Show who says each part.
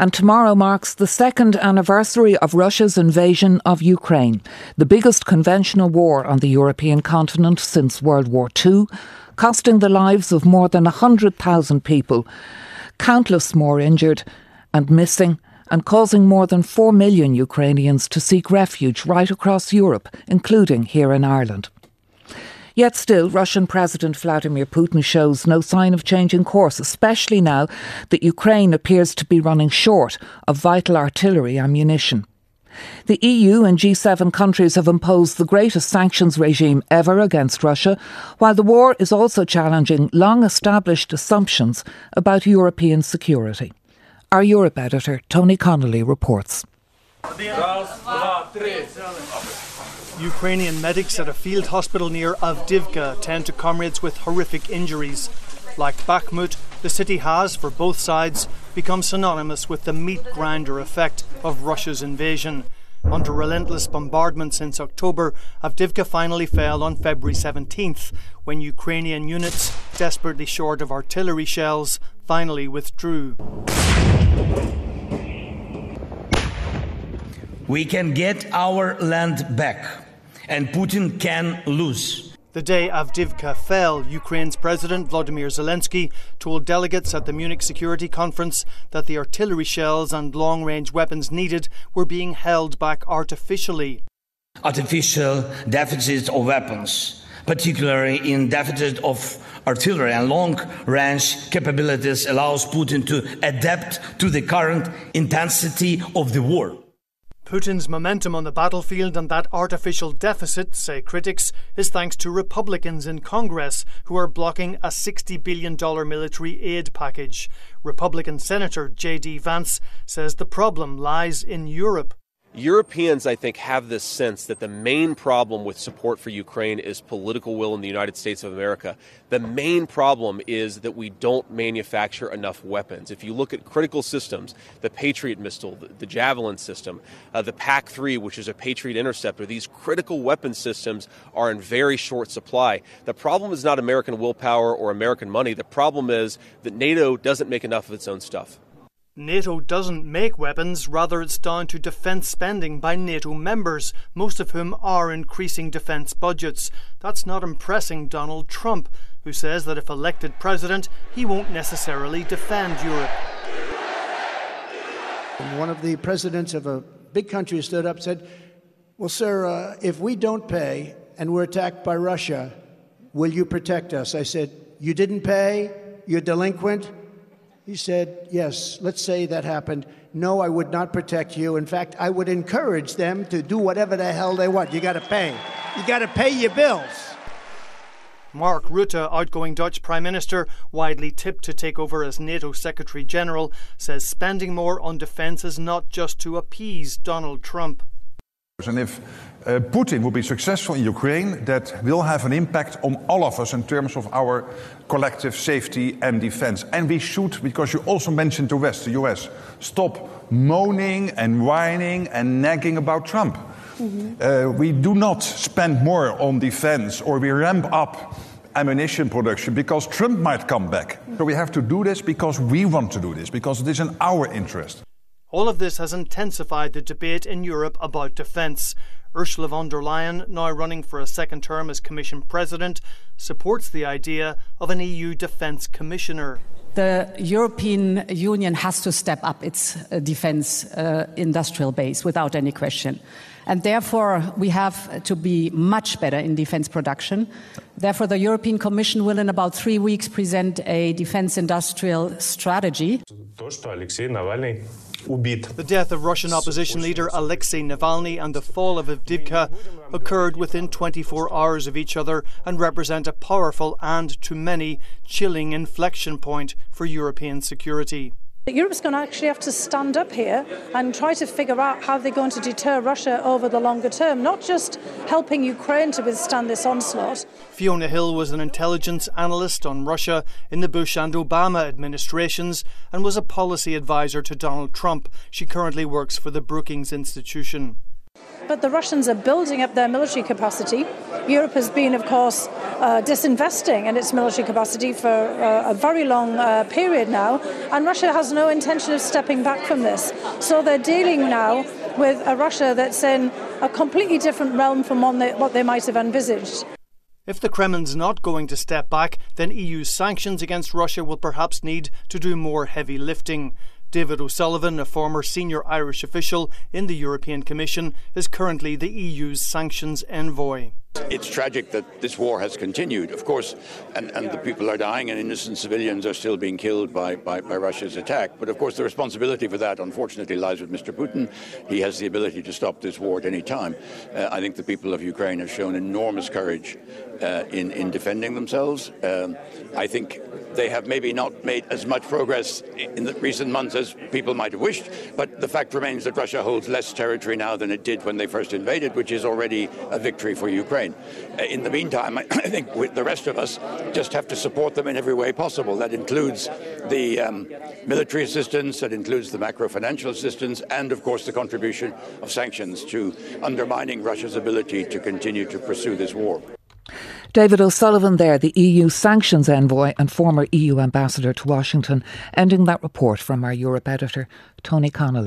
Speaker 1: And tomorrow marks the second anniversary of Russia's invasion of Ukraine, the biggest conventional war on the European continent since World War II, costing the lives of more than 100,000 people, countless more injured and missing, and causing more than 4 million Ukrainians to seek refuge right across Europe, including here in Ireland. Yet still, Russian President Vladimir Putin shows no sign of changing course, especially now that Ukraine appears to be running short of vital artillery ammunition. The EU and G7 countries have imposed the greatest sanctions regime ever against Russia, while the war is also challenging long established assumptions about European security. Our Europe editor, Tony Connelly, reports.
Speaker 2: Ukrainian medics at a field hospital near Avdiivka tend to comrades with horrific injuries. Like Bakhmut, the city has, for both sides, become synonymous with the meat grinder effect of Russia's invasion. Under relentless bombardment since October, Avdiivka finally fell on February 17th, when Ukrainian units, desperately short of artillery shells, finally withdrew.
Speaker 3: We can get our land back and Putin can lose.
Speaker 2: The day Avdiivka fell, Ukraine's President Vladimir Zelensky told delegates at the Munich Security Conference that the artillery shells and long range weapons needed were being held back artificially.
Speaker 3: Artificial deficits of weapons, particularly in deficit of artillery and long range capabilities, allows Putin to adapt to the current intensity of the war.
Speaker 2: Putin's momentum on the battlefield and that artificial deficit, say critics, is thanks to Republicans in Congress who are blocking a $60 billion military aid package. Republican Senator J.D. Vance says the problem lies in Europe.
Speaker 4: Europeans, I think, have this sense that the main problem with support for Ukraine is political will in the United States of America. The main problem is that we don't manufacture enough weapons. If you look at critical systems, the Patriot missile, the, Javelin system, uh, the PAC 3, which is a Patriot interceptor, these critical weapon systems are in very short supply. The problem is not American willpower or American money. The problem is that NATO doesn't make enough of its own stuff.
Speaker 2: NATO doesn't make weapons, rather, it's down to defence spending by NATO members, most of whom are increasing defence budgets. That's not impressing Donald Trump, who says that if elected president, he won't necessarily defend Europe.
Speaker 5: One of the presidents of a big country stood up and said, Well, sir, uh, if we don't pay and we're attacked by Russia, will you protect us? I said, You didn't pay? You're delinquent? He said, Yes, let's say that happened. No, I would not protect you. In fact, I would encourage them to do whatever the hell they want. You got to pay. You got to pay your bills.
Speaker 2: Mark Rutte, outgoing Dutch Prime Minister, widely tipped to take over as NATO Secretary General, says spending more on defence is not just to appease Donald Trump.
Speaker 6: And if uh, Putin will be successful in Ukraine, that will have an impact on all of us in terms of our collective safety and defense. And we should, because you also mentioned the West, the US, stop moaning and whining and nagging about Trump. Mm-hmm. Uh, we do not spend more on defense or we ramp up ammunition production because Trump might come back. So we have to do this because we want to do this, because it is in our interest.
Speaker 2: All of this has intensified the debate in Europe about defence. Ursula von der Leyen, now running for a second term as Commission President, supports the idea of an EU Defence Commissioner.
Speaker 7: The European Union has to step up its uh, defence uh, industrial base without any question. And therefore, we have to be much better in defence production. Therefore, the European Commission will, in about three weeks, present a defence industrial strategy.
Speaker 2: The death of Russian opposition leader Alexei Navalny and the fall of Avdiivka occurred within 24 hours of each other and represent a powerful and, to many, chilling inflection point for European security.
Speaker 8: Europe's going to actually have to stand up here and try to figure out how they're going to deter Russia over the longer term, not just helping Ukraine to withstand this onslaught.
Speaker 2: Fiona Hill was an intelligence analyst on Russia in the Bush and Obama administrations and was a policy advisor to Donald Trump. She currently works for the Brookings Institution.
Speaker 8: But the Russians are building up their military capacity. Europe has been, of course, uh, disinvesting in its military capacity for uh, a very long uh, period now, and Russia has no intention of stepping back from this. So they're dealing now with a Russia that's in a completely different realm from what they might have envisaged.
Speaker 2: If the Kremlin's not going to step back, then EU sanctions against Russia will perhaps need to do more heavy lifting. David O'Sullivan, a former senior Irish official in the European Commission, is currently the EU's sanctions envoy.
Speaker 9: It's tragic that this war has continued, of course, and, and the people are dying and innocent civilians are still being killed by, by, by, Russia's attack. But of course, the responsibility for that, unfortunately, lies with Mr. Putin. He has the ability to stop this war at any time. Uh, I think the people of Ukraine have shown enormous courage uh, in, in defending themselves. Um, I think they have maybe not made as much progress in the recent months as people might have wished, but the fact remains that Russia holds less territory now than it did when they first invaded, which is already a victory for Ukraine. Uh, in the meantime, I think the rest of us just have to support them in every way possible. That includes the um, military assistance, that includes the macro financial assistance, and of course the contribution of sanctions to undermining Russia's ability to continue to pursue this war.
Speaker 1: David O'Sullivan there, the EU sanctions envoy and former EU ambassador to Washington, ending that report from our Europe editor, Tony Connelly.